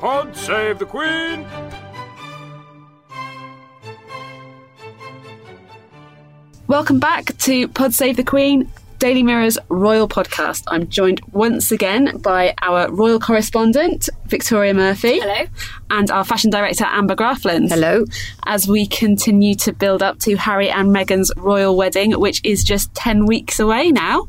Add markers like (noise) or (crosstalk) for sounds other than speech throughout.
Pod save the Queen! Welcome back to Pod Save the Queen, Daily Mirror's royal podcast. I'm joined once again by our royal correspondent, Victoria Murphy. Hello. And our fashion director, Amber Graafland. Hello. As we continue to build up to Harry and Meghan's royal wedding, which is just 10 weeks away now.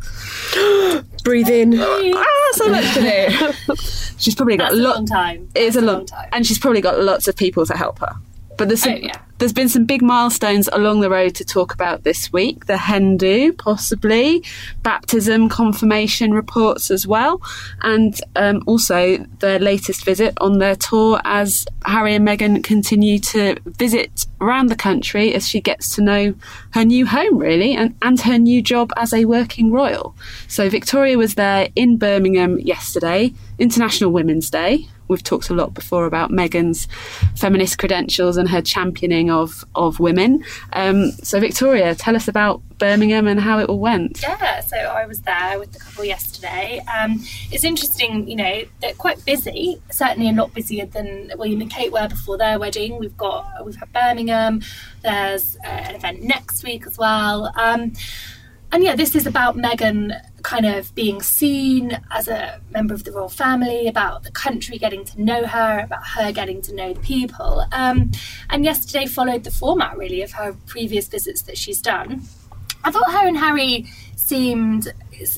(gasps) Breathe in. (gasps) ah, so much to do. she's probably got That's a lot- long time. It is a That's a long, long time. and she's probably got lots of people to help her. But there's some, Oh, yeah. There's been some big milestones along the road to talk about this week. The hen do, possibly, baptism, confirmation reports as well, and um, also their latest visit on their tour as Harry and Meghan continue to visit around the country as she gets to know her new home, really, and, and her new job as a working royal. So Victoria was there in Birmingham yesterday, International Women's Day. We've talked a lot before about Meghan's feminist credentials and her championing of, of women. Um, so, Victoria, tell us about Birmingham and how it all went. Yeah, so I was there with the couple yesterday. Um, it's interesting, you know, they're quite busy. Certainly a lot busier than William and Kate were before their wedding. We've got we've had Birmingham. There's uh, an event next week as well. Um, and yeah, this is about Meghan kind of being seen as a member of the royal family, about the country getting to know her, about her getting to know the people. Um, and yesterday followed the format really of her previous visits that she's done. I thought her and Harry seemed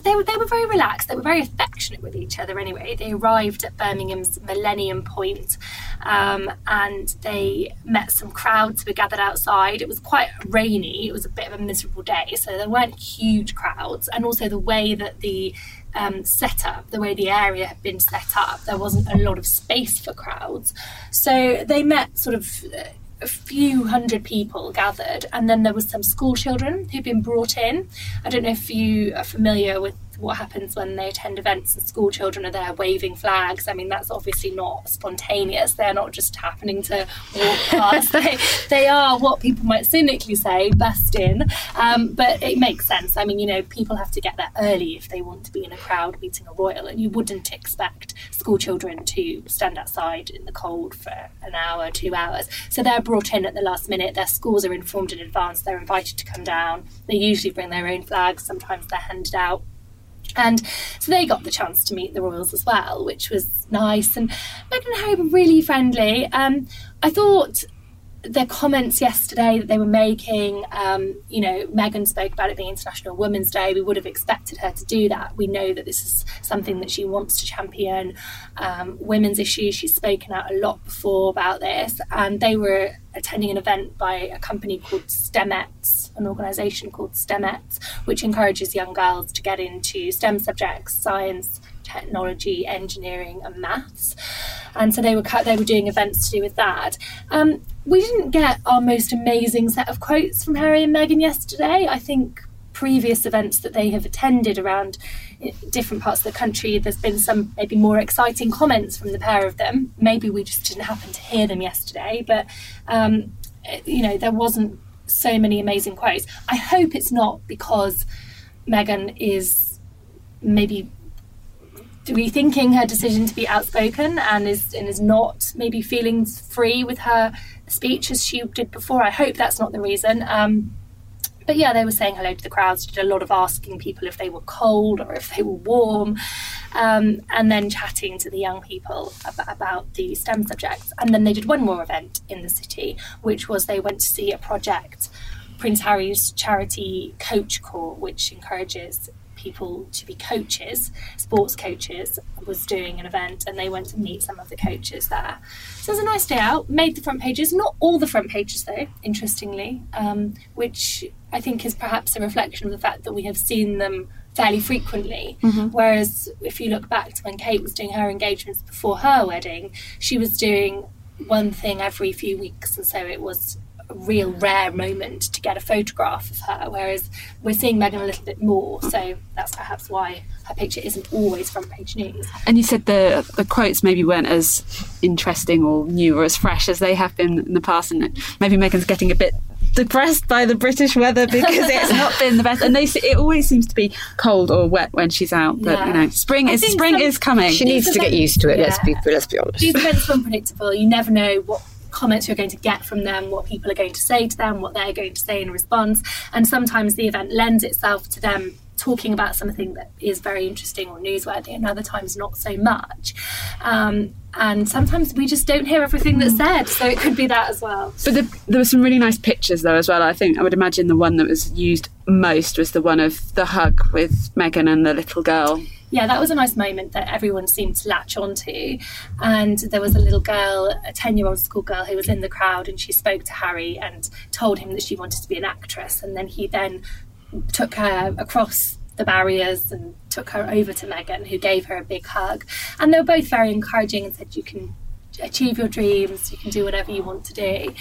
they were they were very relaxed. They were very affectionate with each other. Anyway, they arrived at Birmingham's Millennium Point, um, and they met some crowds who were gathered outside. It was quite rainy. It was a bit of a miserable day, so there weren't huge crowds. And also the way that the um, setup, the way the area had been set up, there wasn't a lot of space for crowds. So they met sort of. A few hundred people gathered, and then there was some school children who'd been brought in. I don't know if you are familiar with what happens when they attend events and school children are there waving flags. I mean, that's obviously not spontaneous. They're not just happening to walk (laughs) past. they, they are what people might cynically say, bust in. Um, but it makes sense. I mean, you know, people have to get there early if they want to be in a crowd meeting a royal, and you wouldn't expect school children to stand outside in the cold for an hour, two hours. So they're brought in at the last minute. Their schools are informed in advance. They're invited to come down. They usually bring their own flags. Sometimes they're handed out. And so they got the chance to meet the royals as well, which was nice. And Meghan and Harry were really friendly. Um, I thought their comments yesterday that they were making, um, you know, Meghan spoke about it being International Women's Day. We would have expected her to do that. We know that this is something that she wants to champion. Um, women's issues, she's spoken out a lot before about this. And they were attending an event by a company called Stemettes, an organisation called Stemettes, which encourages young girls to get into STEM subjects, science, technology, engineering, and maths. And so they were they were doing events to do with that. Um, we didn't get our most amazing set of quotes from Harry and Meghan yesterday. I think previous events that they have attended around different parts of the country, there's been some maybe more exciting comments from the pair of them. Maybe we just didn't happen to hear them yesterday, but um, eh, you know there wasn't so many amazing quotes. I hope it's not because Meghan is maybe rethinking her decision to be outspoken and is and is not maybe feeling free with her speech as she did before. I hope that's not the reason. Um, but yeah, they were saying hello to the crowds, did a lot of asking people if they were cold or if they were warm, um, and then chatting to the young people about, about the STEM subjects. And then they did one more event in the city, which was they went to see a project, Prince Harry's charity Coach Core, which encourages people to be coaches, sports coaches, was doing an event and they went to meet some of the coaches there. So it was a nice day out, made the front pages, not all the front pages though, interestingly, um, which I think is perhaps a reflection of the fact that we have seen them fairly frequently. Mm-hmm. Whereas if you look back to when Kate was doing her engagements before her wedding, she was doing one thing every few weeks, and so it was a real rare moment to get a photograph of her. Whereas we're seeing Meghan a little bit more, so that's perhaps why her picture isn't always front page news. And you said the the quotes maybe weren't as interesting or new or as fresh as they have been in the past, and maybe Meghan's getting a bit depressed by the British weather (laughs) because it's not been the best. And they s- it always seems to be cold or wet when she's out. But you know, spring I is spring some- is coming. She needs to get used to it. Let's be let's be honest. These events are unpredictable. You never know what comments you're going to get from them, what people are going to say to them, what they're going to say in response. And sometimes the event lends itself to them talking about something that is very interesting or newsworthy, and other times not so much. Um, and sometimes we just don't hear everything that's said, so it could be that as well. But the, there were some really nice pictures though as well. I think I would imagine the one that was used most was the one of the hug with Meghan and the little girl. Yeah, that was a nice moment that everyone seemed to latch onto. And there was a little girl, a 10 year old schoolgirl, who was in the crowd and she spoke to Harry and told him that she wanted to be an actress. And then he then took her across the barriers and took her over to Meghan, who gave her a big hug. And they were both very encouraging and said, You can achieve your dreams, you can do whatever you want to do.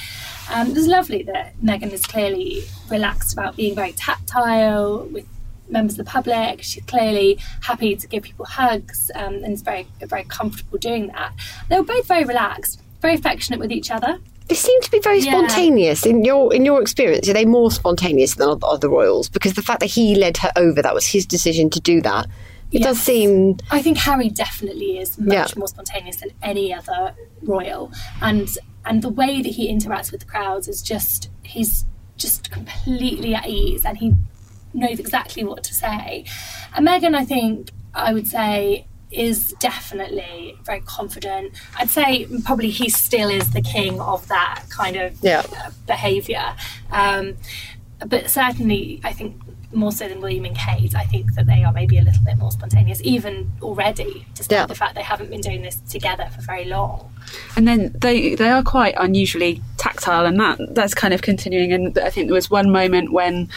Um, it was lovely that Meghan is clearly relaxed about being very tactile with members of the public. She's clearly happy to give people hugs um, and is very very comfortable doing that. They were both very relaxed, very affectionate with each other. They seem to be very Yeah. spontaneous in your in your experience. Are they more spontaneous than other, royals? Because the fact that he led her over, that was his decision to do that. It does seem I think Harry definitely is much Yeah. more spontaneous than any other royal, and and the way that he interacts with the crowds is just he's just completely at ease, and he knows exactly what to say. And Meghan, I think I would say is definitely very confident. I'd say probably he still is the king of that kind of Yeah. behaviour. Um, but certainly, I think more so than William and Kate, I think that they are maybe a little bit more spontaneous, even already, despite Yeah. the fact they haven't been doing this together for very long. And then they they are quite unusually tactile, and that that's kind of continuing. And I think there was one moment when,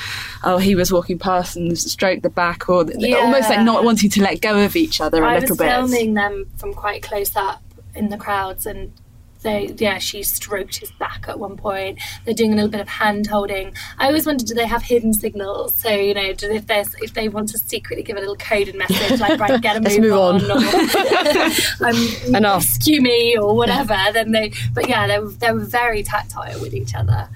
oh, he was walking past and stroked the back, or almost like not wanting to let go of each other a I little bit. I was filming them from quite close up in the crowds, and they, yeah, she stroked his back at one point. They're doing a little bit of hand holding. I always wondered, do they have hidden signals? So you know, do, if there's if they want to secretly give a little coded message, like right, (laughs) get a move, move on. or (laughs) um, Enough. rescue me or whatever. Then they, but yeah, they they were very tactile with each other.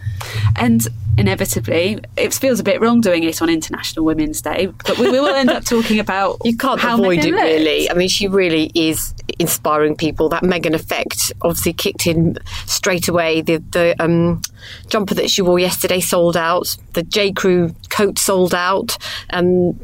And inevitably, it feels a bit wrong doing it on International Women's Day, but we will end up talking about (laughs) you can't how avoid Meghan it looked. really. I mean, she really is inspiring people. That Meghan effect obviously kicked in straight away. The the um, jumper that she wore yesterday sold out. The J Crew coat sold out. Um,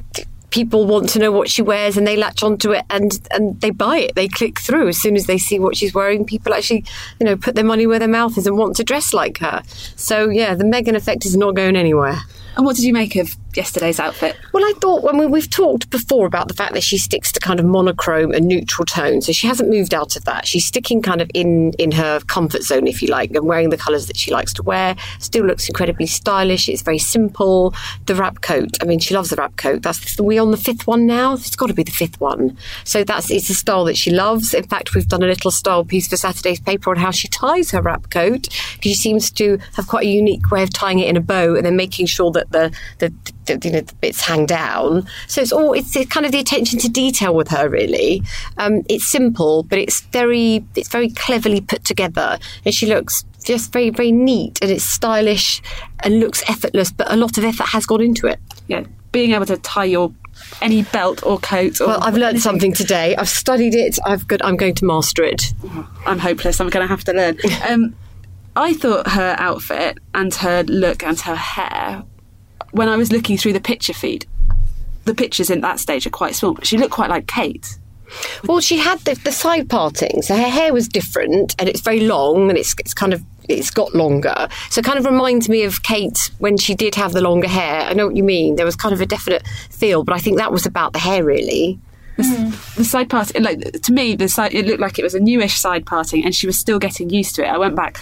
people want to know what she wears and they latch onto it and and they buy it. They click through as soon as they see what she's wearing. People actually, you know, put their money where their mouth is and want to dress like her. So yeah, the Meghan effect is not going anywhere. And what did you make of yesterday's outfit? Well, I thought when we, we've talked before about the fact that she sticks to kind of monochrome and neutral tones, so she hasn't moved out of that. She's sticking kind of in in her comfort zone, if you like, and wearing the colours that she likes to wear. Still looks incredibly stylish. It's very simple. The wrap coat. I mean, she loves the wrap coat. That's are we on the fifth one now? It's got to be the fifth one. So that's it's a style that she loves. In fact, we've done a little style piece for Saturday's paper on how she ties her wrap coat because she seems to have quite a unique way of tying it in a bow and then making sure that the, the you know the bits hang down. So it's all it's kind of the attention to detail with her really. Um, it's simple, but it's very it's very cleverly put together, and she looks just very very neat and it's stylish and looks effortless, but a lot of effort has gone into it. Yeah, being able to tie your any belt or coat. Or Well, I've learned anything. something today. I've studied it. I've got. I'm going to master it. I'm hopeless. I'm going to have to learn. (laughs) Um, I thought her outfit and her look and her hair, when I was looking through the picture feed, the pictures in that stage are quite small, but she looked quite like Kate. Well, she had the, the side parting, so her hair was different, and it's very long, and it's it's kind of it's got longer. So it kind of reminds me of Kate when she did have the longer hair. I know what you mean. There was kind of a definite feel, but I think that was about the hair, really. The side parting, like to me, the side it looked like it was a newish side parting, and she was still getting used to it. I went back.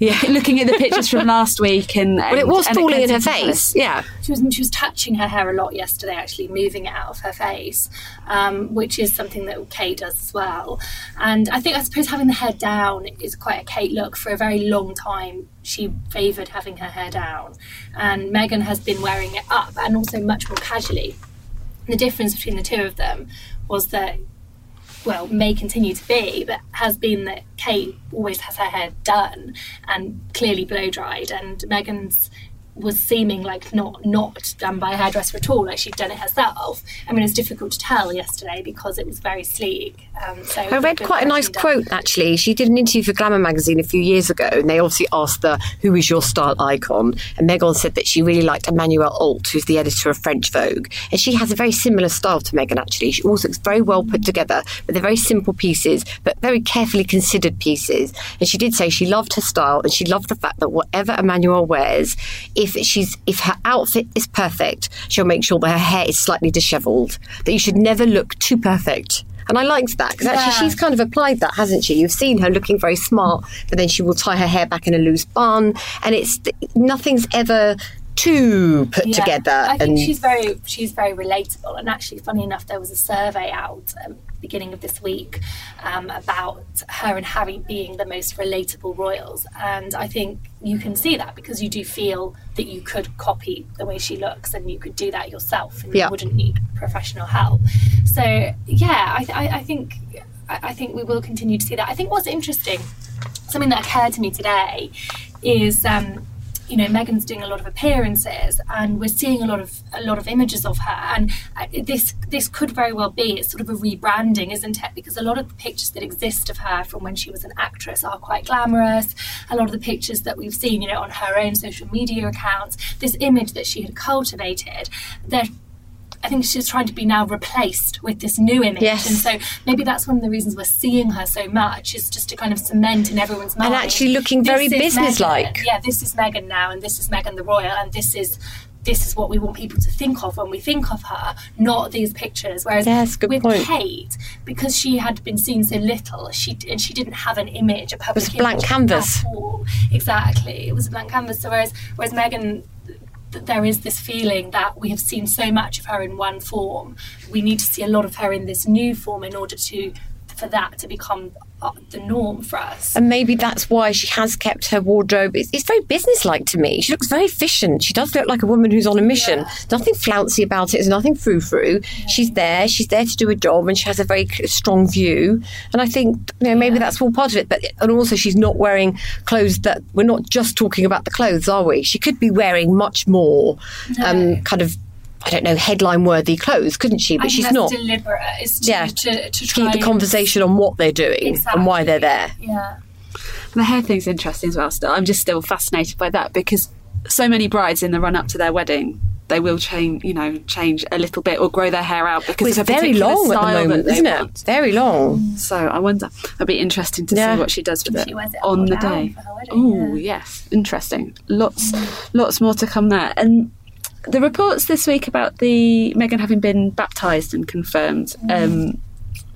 Yeah, (laughs) looking at the pictures from last week, and, Well, it was and at falling in her Kensington face. Yeah. she was she was touching her hair a lot yesterday, actually moving it out of her face, um, which is something that Kate does as well. And I think I suppose having the hair down is quite a Kate look. For a very long time, she favoured having her hair down, and Meghan has been wearing it up and also much more casually. The difference between the two of them was that well, may continue to be, but has been that Kate always has her hair done and clearly blow dried, and Meghan's was seeming like not not done by a hairdresser at all, like she'd done it herself. I mean, it's difficult to tell yesterday because it was very sleek. Um, so I read quite a nice quote actually. She did an interview for Glamour magazine a few years ago, and they obviously asked her, "Who is your style icon?" And Meghan said that she really liked Emmanuelle Alt, who's the editor of French Vogue, and she has a very similar style to Meghan. Actually, she also looks very well put together, but they're very simple pieces, but very carefully considered pieces. And she did say she loved her style, and she loved the fact that whatever Emmanuelle wears, if she's if her outfit is perfect, she'll make sure that her hair is slightly dishevelled. That you should never look too perfect. And I liked that because actually Yeah. she's kind of applied that, hasn't she? You've seen her looking very smart, but then she will tie her hair back in a loose bun, and it's nothing's ever too put Yeah. together. I think and she's very she's very relatable. And actually, funny enough, there was a survey out um, beginning of this week um, about her and Harry being the most relatable royals. And I think you can see that because you do feel that you could copy the way she looks, and you could do that yourself, and Yeah. you wouldn't need professional help. So yeah, I, I, I think I, I think we will continue to see that. I think what's interesting something that occurred to me today is um, you know Meghan's doing a lot of appearances and we're seeing a lot of a lot of images of her and uh, this this could very well be it's sort of a rebranding isn't it? Because a lot of the pictures that exist of her from when she was an actress are quite glamorous. A lot of the pictures that we've seen you know on her own social media accounts this image that she had cultivated they're think she's trying to be now replaced with this new image. Yes. And so maybe that's one of the reasons we're seeing her so much is just to kind of cement in everyone's mind. And actually looking very businesslike. Yeah, this is Meghan now, and this is Meghan the Royal, and this is. This is what we want people to think of when we think of her, not these pictures. Whereas Yes, good with point. Kate, because she had been seen so little, she and she didn't have an image, a public a blank image canvas. Exactly, it was a blank canvas. So whereas whereas Meghan that there is this feeling that we have seen so much of her in one form. We need to see a lot of her in this new form in order to for that to become the norm for us. and maybe that's why she has kept her wardrobe. It's, it's very businesslike to me. She looks very efficient. She does look like a woman who's on a mission. Nothing flouncy about it. There's nothing frou frou. She's there. She's there to do a job, and she has a very strong view. And I think you know maybe that's all part of it. But and also she's not wearing clothes that we're not just talking about the clothes, are we? She could be wearing much more um, kind of. I don't know, headline worthy clothes, couldn't she? But I she's that's not. deliberate. Is to, Yeah, to, to, to try keep the conversation on what they're doing and why they're there. Yeah. The hair thing's interesting as well. Still, I'm just still fascinated by that because so many brides in the run up to their wedding. They will change, you know, change a little bit or grow their hair out because Well, it's of a very particular long at the moment, isn't it? want. Very long. So I wonder. It'd be interesting to Yeah. see what she does with it She wears it on the day. for her wedding, Oh yeah. yes, interesting. Lots, mm. lots more to come there. And the reports this week about the Meghan having been baptised and confirmed. Um,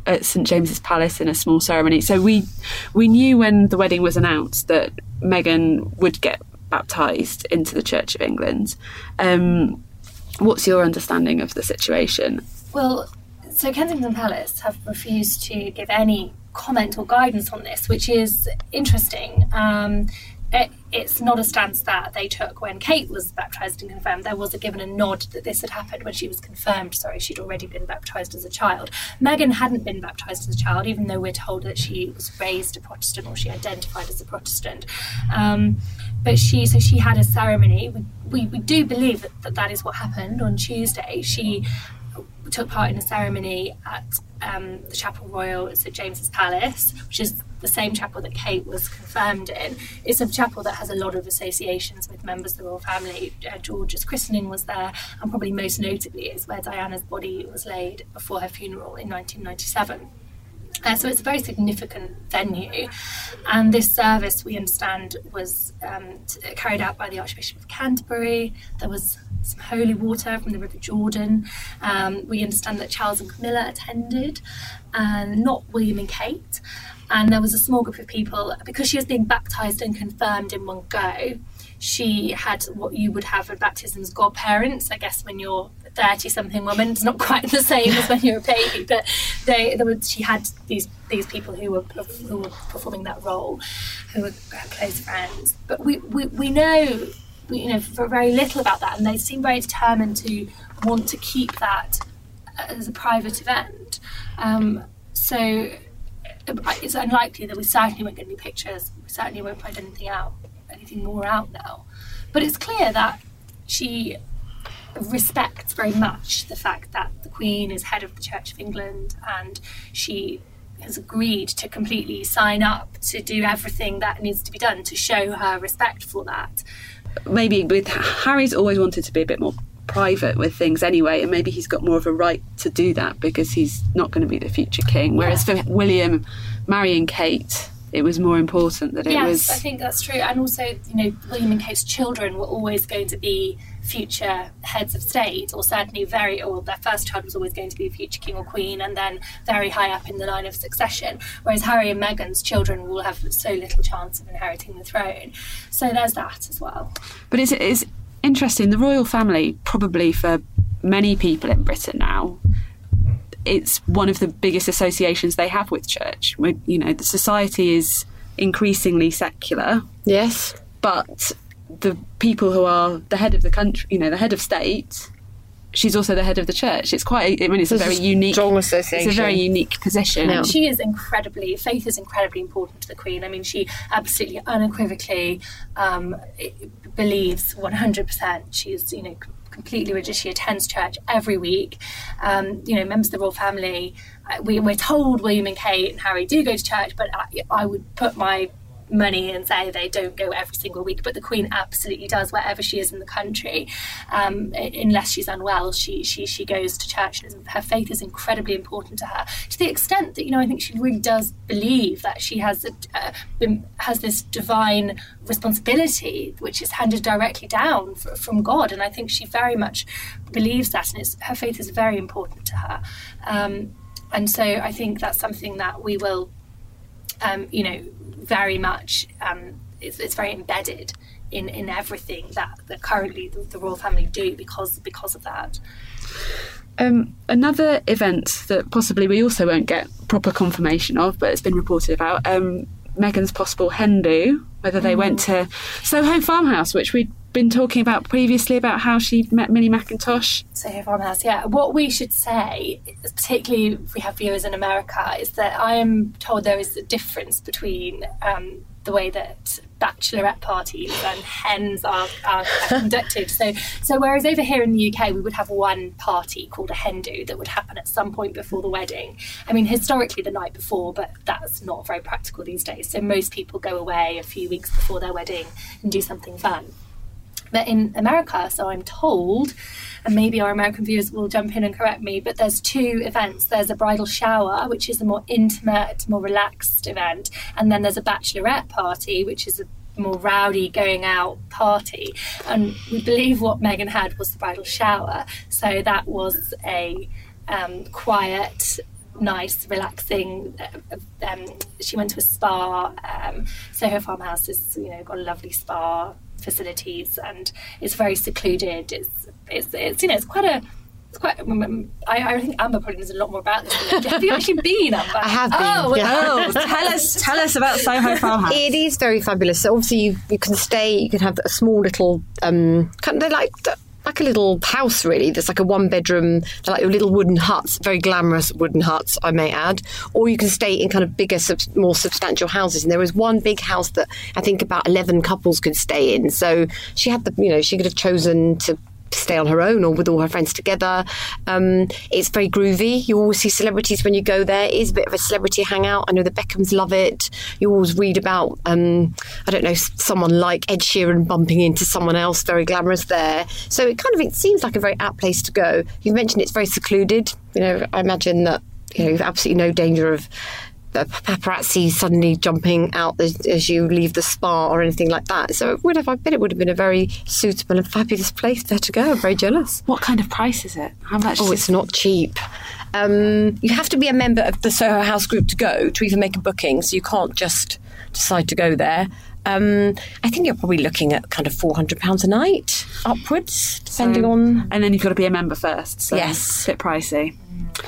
at St James's Palace in a small ceremony. So we we knew when the wedding was announced that Meghan would get baptised into the Church of England. Um, what's your understanding of the situation? Well, so Kensington Palace have refused to give any comment or guidance on this, which is interesting. Um, it, it's not a stance that they took when Kate was baptised and confirmed. There was a given a nod that this had happened when she was confirmed. Sorry, she'd already been baptised as a child. Meghan hadn't been baptised as a child, even though we're told that she was raised a Protestant or she identified as a Protestant. Um, but she, so she had a ceremony. We, we, we do believe that, that that is what happened on Tuesday. She took part in a ceremony at um, the Chapel Royal at St James's Palace, which is the same chapel that Kate was confirmed in. It's a chapel that has a lot of associations with members of the royal family. Uh, George's christening was there, and probably most notably is where Diana's body was laid before her funeral in 1997. Uh, so it's a very significant venue, and this service we understand was um, carried out by the Archbishop of Canterbury. There was some holy water from the River Jordan. Um, we understand that Charles and Camilla attended, and not William and Kate. and there was a small group of people because she was being baptized and confirmed in one go. She had what you would have at baptisms godparents. I guess when you're thirty something woman, it's not quite the same as when you're a baby, (laughs) but they there was, she had these these people who were who were performing that role, who were her close friends. But we we, we know you know for very little about that, and they seem very determined to want to keep that as a private event. Um, so it's unlikely that we certainly won't get any pictures. We certainly won't find anything out, anything more out now. But it's clear that she respects very much the fact that the Queen is head of the Church of England and she has agreed to completely sign up to do everything that needs to be done to show her respect for that. Maybe with Harry's always wanted to be a bit more private with things anyway, and maybe he's got more of a right to do that because he's not going to be the future king. Whereas yeah. for William marrying Kate, it was more important that it yes, was. Yes, I think that's true, and also you know William and Kate's children were always going to be future heads of state, or certainly very, or their first child was always going to be a future king or queen, and then very high up in the line of succession. Whereas Harry and Meghan's children will have so little chance of inheriting the throne. So there's that as well. But is it is interesting. The royal family, probably for many people in Britain now, it's one of the biggest associations they have with church. you know, the society is increasingly secular. Yes. But the people who are the head of the country, you know, the head of state, she's also the head of the church. It's quite. I mean, it's a very unique. Strong association. It's a very unique position. And she is incredibly. Faith is incredibly important to the Queen. I mean, she absolutely unequivocally um, believes 100%. She's, you know, completely religious. She attends church every week. Um, you know, members of the royal family. Uh, we, are told William and Kate and Harry do go to church, but I, I would put my money and say they don't go every single week, but the Queen absolutely does wherever she is in the country. Um, unless she's unwell, she she she goes to church. Her faith is incredibly important to her to the extent that you know I think she really does believe that she has a, uh, been, has this divine responsibility which is handed directly down for, from God, and I think she very much believes that, and her faith is very important to her. Um, and so I think that's something that we will um, you know, very much um, it's, it's, very embedded in, in everything that, that currently the, the royal family do because because of that. Um, another event that possibly we also won't get proper confirmation of, but it's been reported about um, Meghan's possible hen do, whether they mm. went to Soho Farmhouse, which we'd been talking about previously about how she met Millie Mackintosh. Soho Farmhouse, yeah. What we should say, particularly if we have viewers in America, is that I am told there is a difference between um, the way that bachelorette parties and hens are, are, conducted. So, so whereas over here in the UK we would have one party called a hen do that would happen at some point before the wedding. I mean, historically the night before, but that's not very practical these days. So most people go away a few weeks before their wedding and do something fun. But in America, so I'm told, and maybe our American viewers will jump in and correct me, but there's two events. There's a bridal shower, which is a more intimate, more relaxed event, and then there's a bachelorette party, which is a more rowdy going out party. And we believe what Meghan had was the bridal shower. So that was a um, quiet, nice, relaxing. Uh, um, she went to a spa. Um, Soho Farmhouse has, you know, got a lovely spa facilities, and it's very secluded. It's it's, it's you know it's quite a it's quite. Um, um, I, I, think Amber probably knows a lot more about this. Have you actually been, Amber? I have been. Oh, yeah. oh tell us, tell us about Soho Farmhouse. (laughs) It is very fabulous. So obviously, you, you can stay. You can have a small little. Um, kind of like like a little house, really. There's like a one bedroom, like little wooden huts, very glamorous wooden huts, I may add. Or you can stay in kind of bigger, more substantial houses. And there was one big house that I think about 11 couples could stay in. So she had the, you know, she could have chosen to stay on her own or with all her friends together. Um, it's very groovy. You always see celebrities when you go there. It is a bit of a celebrity hangout. I know the Beckhams love it. You always read about, um, I don't know, someone like Ed Sheeran bumping into someone else very glamorous there. So it kind of it seems like a very apt place to go. You've mentioned it's very secluded. You know, I imagine that you know absolutely no danger of paparazzi suddenly jumping out as, as you leave the spa or anything like that. So it would have, I bet it would have been a very suitable and fabulous place there to go. I'm very jealous. What kind of price is it? How much? Oh, it's not cheap. Um, you have to be a member of the Soho House group to go to even make a booking, so you can't just decide to go there. Um, I think you're probably looking at kind of four hundred pounds a night upwards, depending on. And then you've got to be a member first. So Yes. a bit pricey.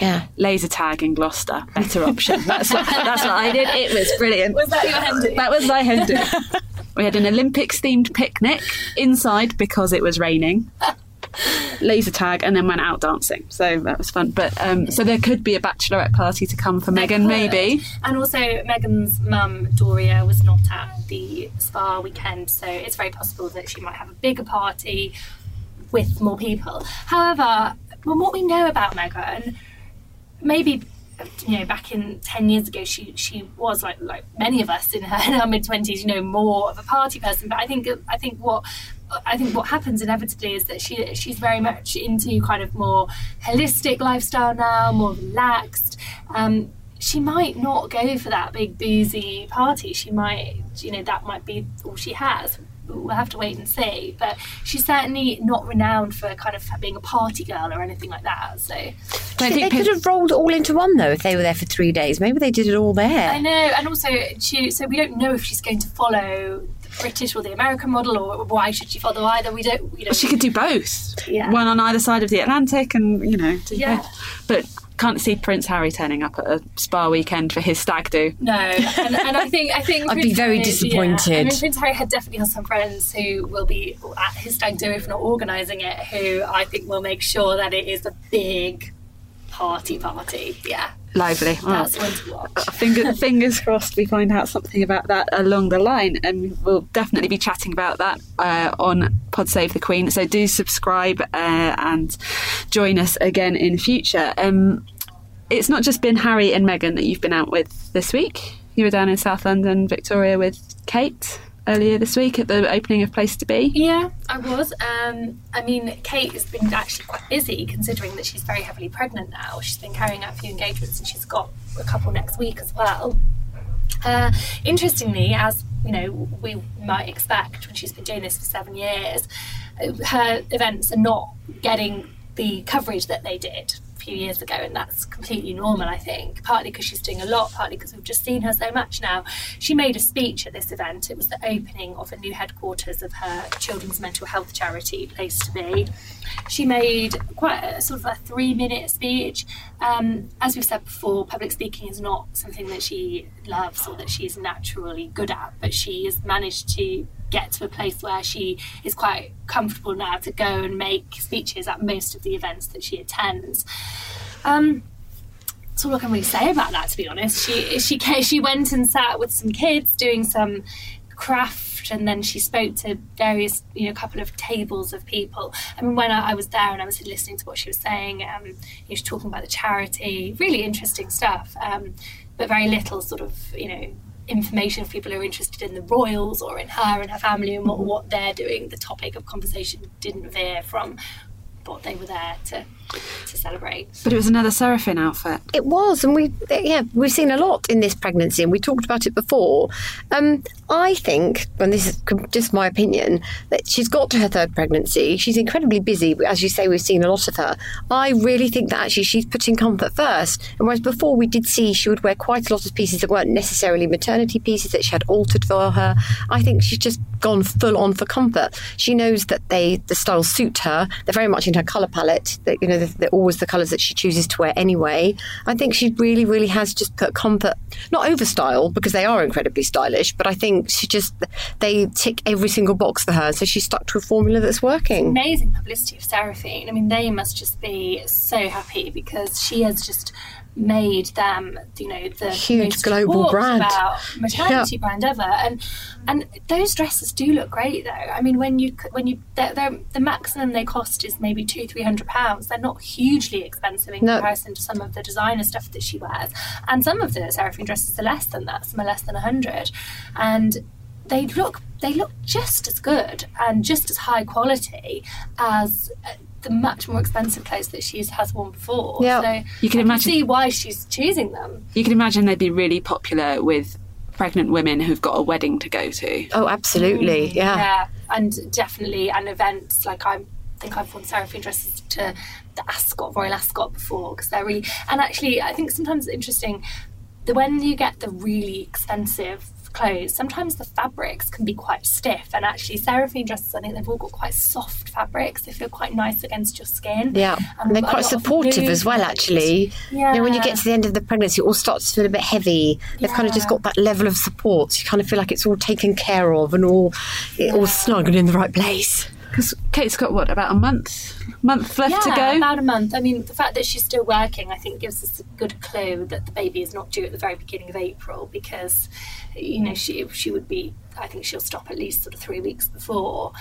Yeah, Laser tag in Gloucester, better option. (laughs) That's what, that's what I did. It was brilliant. Was that your hen do? That was my hen do. (laughs) We had an Olympics themed picnic inside because it was raining. Laser tag and then went out dancing. So that was fun. But um, so there could be a bachelorette party to come for Meghan, could. maybe. And also, Meghan's mum, Doria, was not at the spa weekend, so it's very possible that she might have a bigger party with more people. However, from what we know about Meghan, maybe you know back in 10 years ago she she was like like many of us in her, in her mid 20s you know more of a party person but i think i think what I think what happens inevitably is that she she's very much into kind of more holistic lifestyle now, more relaxed. Um, she might not go for that big boozy party. She might, you know, that might be all she has. We'll have to wait and see. But she's certainly not renowned for kind of being a party girl or anything like that. So I they think could have rolled it all into one though if they were there for three days. Maybe they did it all there. I know, and also she. So we don't know if she's going to follow the British or the American model, or why should she follow either? We don't. You know, She could do both. Yeah. One on either side of the Atlantic and, you know, do Yeah. both. But can't see Prince Harry turning up at a spa weekend for his stag do. No, and, and I think I think (laughs) I'd be very Harry- disappointed. Yeah, I mean, Prince Harry had definitely has some friends who will be at his stag do if not organising it, who I think will make sure that it is a big party party. Yeah, Lively. Well, that's one to watch. Finger, (laughs) fingers crossed we find out something about that along the line and we'll definitely be chatting about that uh, on pod save the queen so do subscribe uh, and join us again in future um, it's not just been harry and meghan that you've been out with this week you were down in south london victoria with kate earlier this week at the opening of place to be Yeah, I was. Um, I mean, Kate has been actually quite busy considering that she's very heavily pregnant now. She's been carrying out a few engagements and she's got a couple next week as well. Uh, interestingly, as you know, we might expect when she's been doing this for seven years, her events are not getting the coverage that they did few years ago, and that's completely normal, I think. Partly because she's doing a lot, partly because we've just seen her so much now. She made a speech at this event. It was the opening of a new headquarters of her children's mental health charity, Place to Be. She made quite a sort of a three minute speech. Um, as we've said before, public speaking is not something that she loves or that she is naturally good at, but she has managed to get to a place where she is quite comfortable now to go and make speeches at most of the events that she attends. Um, that's all I can really say about that, to be honest. She she she went and sat with some kids doing some craft, and then she spoke to various, you know, a couple of tables of people. I mean, when I, I was there and I was listening to what she was saying, um, you know, she was talking about the charity, really interesting stuff, um, but very little sort of, you know. Information if people who are interested in the royals or in her and her family and what, mm-hmm. what they're doing. The topic of conversation didn't veer from what they were there to to celebrate. but it was another Seraphine outfit It was, and we yeah we've seen a lot in this pregnancy, and we talked about it before. Um, I think, and this is just my opinion, that she's got to her third pregnancy. She's incredibly busy, as you say. We've seen a lot of her. I really think that actually she's putting comfort first, and whereas before we did see she would wear quite a lot of pieces that weren't necessarily maternity pieces that she had altered for her. I think she's just gone full on for comfort. She knows that they the styles suit her. They're very much in her colour palette. That you know they're, they're always the colours that she chooses to wear anyway. I think she really, really has just put comfort, not over style because they are incredibly stylish, but I think she just they tick every single box for her. So she's stuck to a formula that's working. amazing publicity of Seraphine. I mean, they must just be so happy because she has just made them, you know, the Huge global brand. about maternity brand ever. And and those dresses do look great, though. I mean, when you when you they're, they're, the maximum they cost is maybe two three hundred pounds. They're not hugely expensive in No. comparison to some of the designer stuff that she wears, and some of the Seraphine dresses are less than that. Some are less than a hundred, and they look they look just as good and just as high quality as the much more expensive clothes that she has worn before. Yeah. So You can I imagine- see why she's choosing them. You can imagine they'd be really popular with pregnant women who've got a wedding to go to. Oh, absolutely. Mm, yeah. Yeah, and definitely an event like I'm, I think I've worn seraphine dresses to the Ascot Royal Ascot before because they're really and actually I think sometimes it's interesting that when you get the really expensive clothes sometimes the fabrics can be quite stiff and actually seraphine dresses I think they've all got quite soft fabrics they feel quite nice against your skin Yeah, Um, and they're quite supportive as well, movement. actually. You know, when you get to the end of the pregnancy, it all starts to feel a bit heavy. They've kind of just got that level of support. So you kind of feel like it's all taken care of and all, it all snug and in the right place. Because Kate's got what about a month month left to Yeah, go. about a month. I mean, the fact that she's still working, I think, gives us a good clue that the baby is not due at the very beginning of April because, you know, she she would be. I think she'll stop at least sort of three weeks before.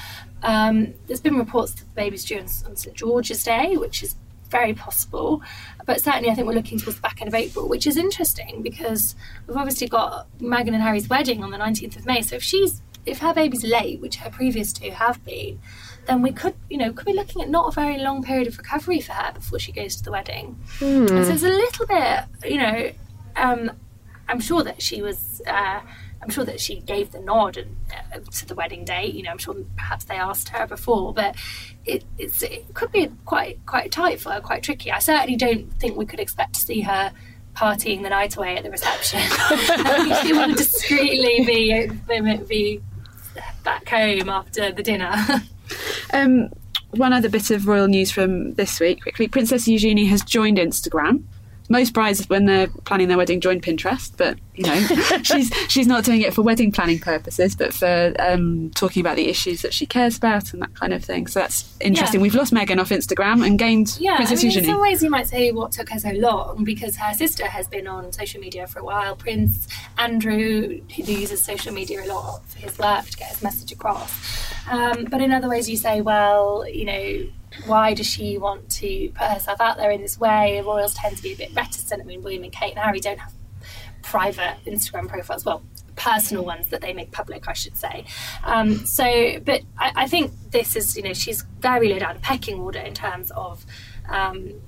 Um, there's been reports that the baby's due on, on St George's Day, which is very possible. But certainly, I think we're looking towards the back end of April, which is interesting because we've obviously got Meghan and Harry's wedding on the 19th of May. So if she's if her baby's late, which her previous two have been, then we could, you know, could be looking at not a very long period of recovery for her before she goes to the wedding. And so it's a little bit, you know, um, I'm sure that she was. Uh, I'm sure that she gave the nod and, uh, to the wedding date. You know, I'm sure perhaps they asked her before, but it, it's, it could be quite quite tight for her, quite tricky. I certainly don't think we could expect to see her partying the night away at the reception. (laughs) I think she will discreetly be, be be back home after the dinner. (laughs) Um, one other bit of royal news from this week, quickly. Princess Eugenie has joined Instagram. Most brides, when they're planning their wedding, join Pinterest, but you know, (laughs) she's she's not doing it for wedding planning purposes, but for um, talking about the issues that she cares about and that kind of thing. So that's interesting. Yeah. We've lost Meghan off Instagram and gained Yeah, Princess I mean, in some ways you might say what took her so long because her sister has been on social media for a while. Prince Andrew, who uses social media a lot for his work to get his message across. Um, but in other ways, you say, well, you know, why does she want to put herself out there in this way? Royals tend to be a bit reticent. I mean, William and Kate and Harry don't have private Instagram profiles. Well, personal ones that they make public, I should say. Um, so, but I, I think this is, you know, she's very low down the pecking order in terms of. Um,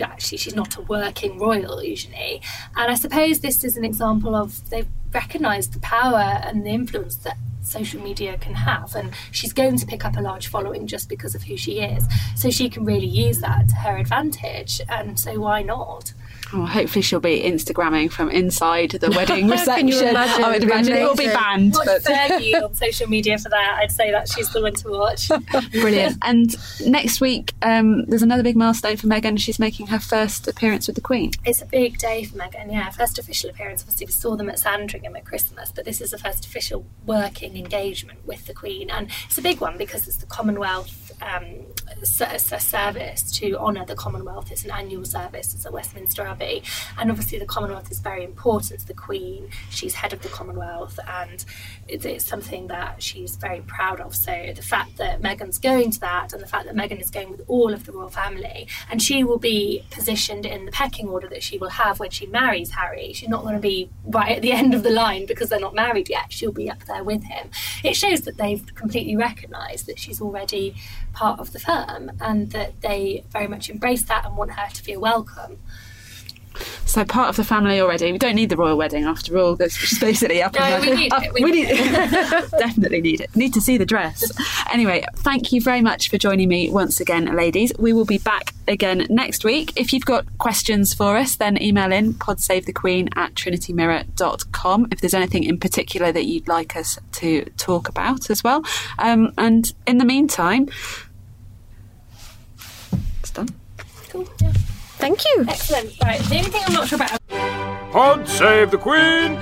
actually, she's not a working royal usually, and I suppose this is an example of they've recognised the power and the influence that social media can have and she's going to pick up a large following just because of who she is. So she can really use that to her advantage and so why not Oh, hopefully, she'll be Instagramming from inside the (laughs) wedding reception. Can you imagine? I would imagine it will be banned. watch But Fergie on (laughs) social media for that. I'd say that she's the one to watch. (laughs) Brilliant. And next week, um, there's another big milestone for Meghan. She's making her first appearance with the Queen. It's a big day for Meghan, yeah. First official appearance. Obviously, we saw them at Sandringham at Christmas, but this is the first official working engagement with the Queen. And it's a big one because it's the Commonwealth um, a service to honour the Commonwealth. It's an annual service, it's at Westminster Abbey. And obviously, the Commonwealth is very important to the Queen. She's head of the Commonwealth, and it's, it's something that she's very proud of. So, the fact that Meghan's going to that, and the fact that Meghan is going with all of the royal family, and she will be positioned in the pecking order that she will have when she marries Harry. She's not going to be right at the end of the line because they're not married yet. She'll be up there with him. It shows that they've completely recognised that she's already part of the firm and that they very much embrace that and want her to feel welcome. So part of the family already. We don't need the royal wedding after all. There's just basically up. No, (laughs) we need it. We We need need (laughs) definitely need it. Need to see the dress. Anyway, thank you very much for joining me once again, ladies. We will be back again next week. If you've got questions for us, then email in podsavethequeen at trinitymirror.com if there's anything in particular that you'd like us to talk about as well. Um, and in the meantime, it's done. Cool. Yeah. Thank you. Excellent. Right. The only thing I'm not sure about Pod save the Queen!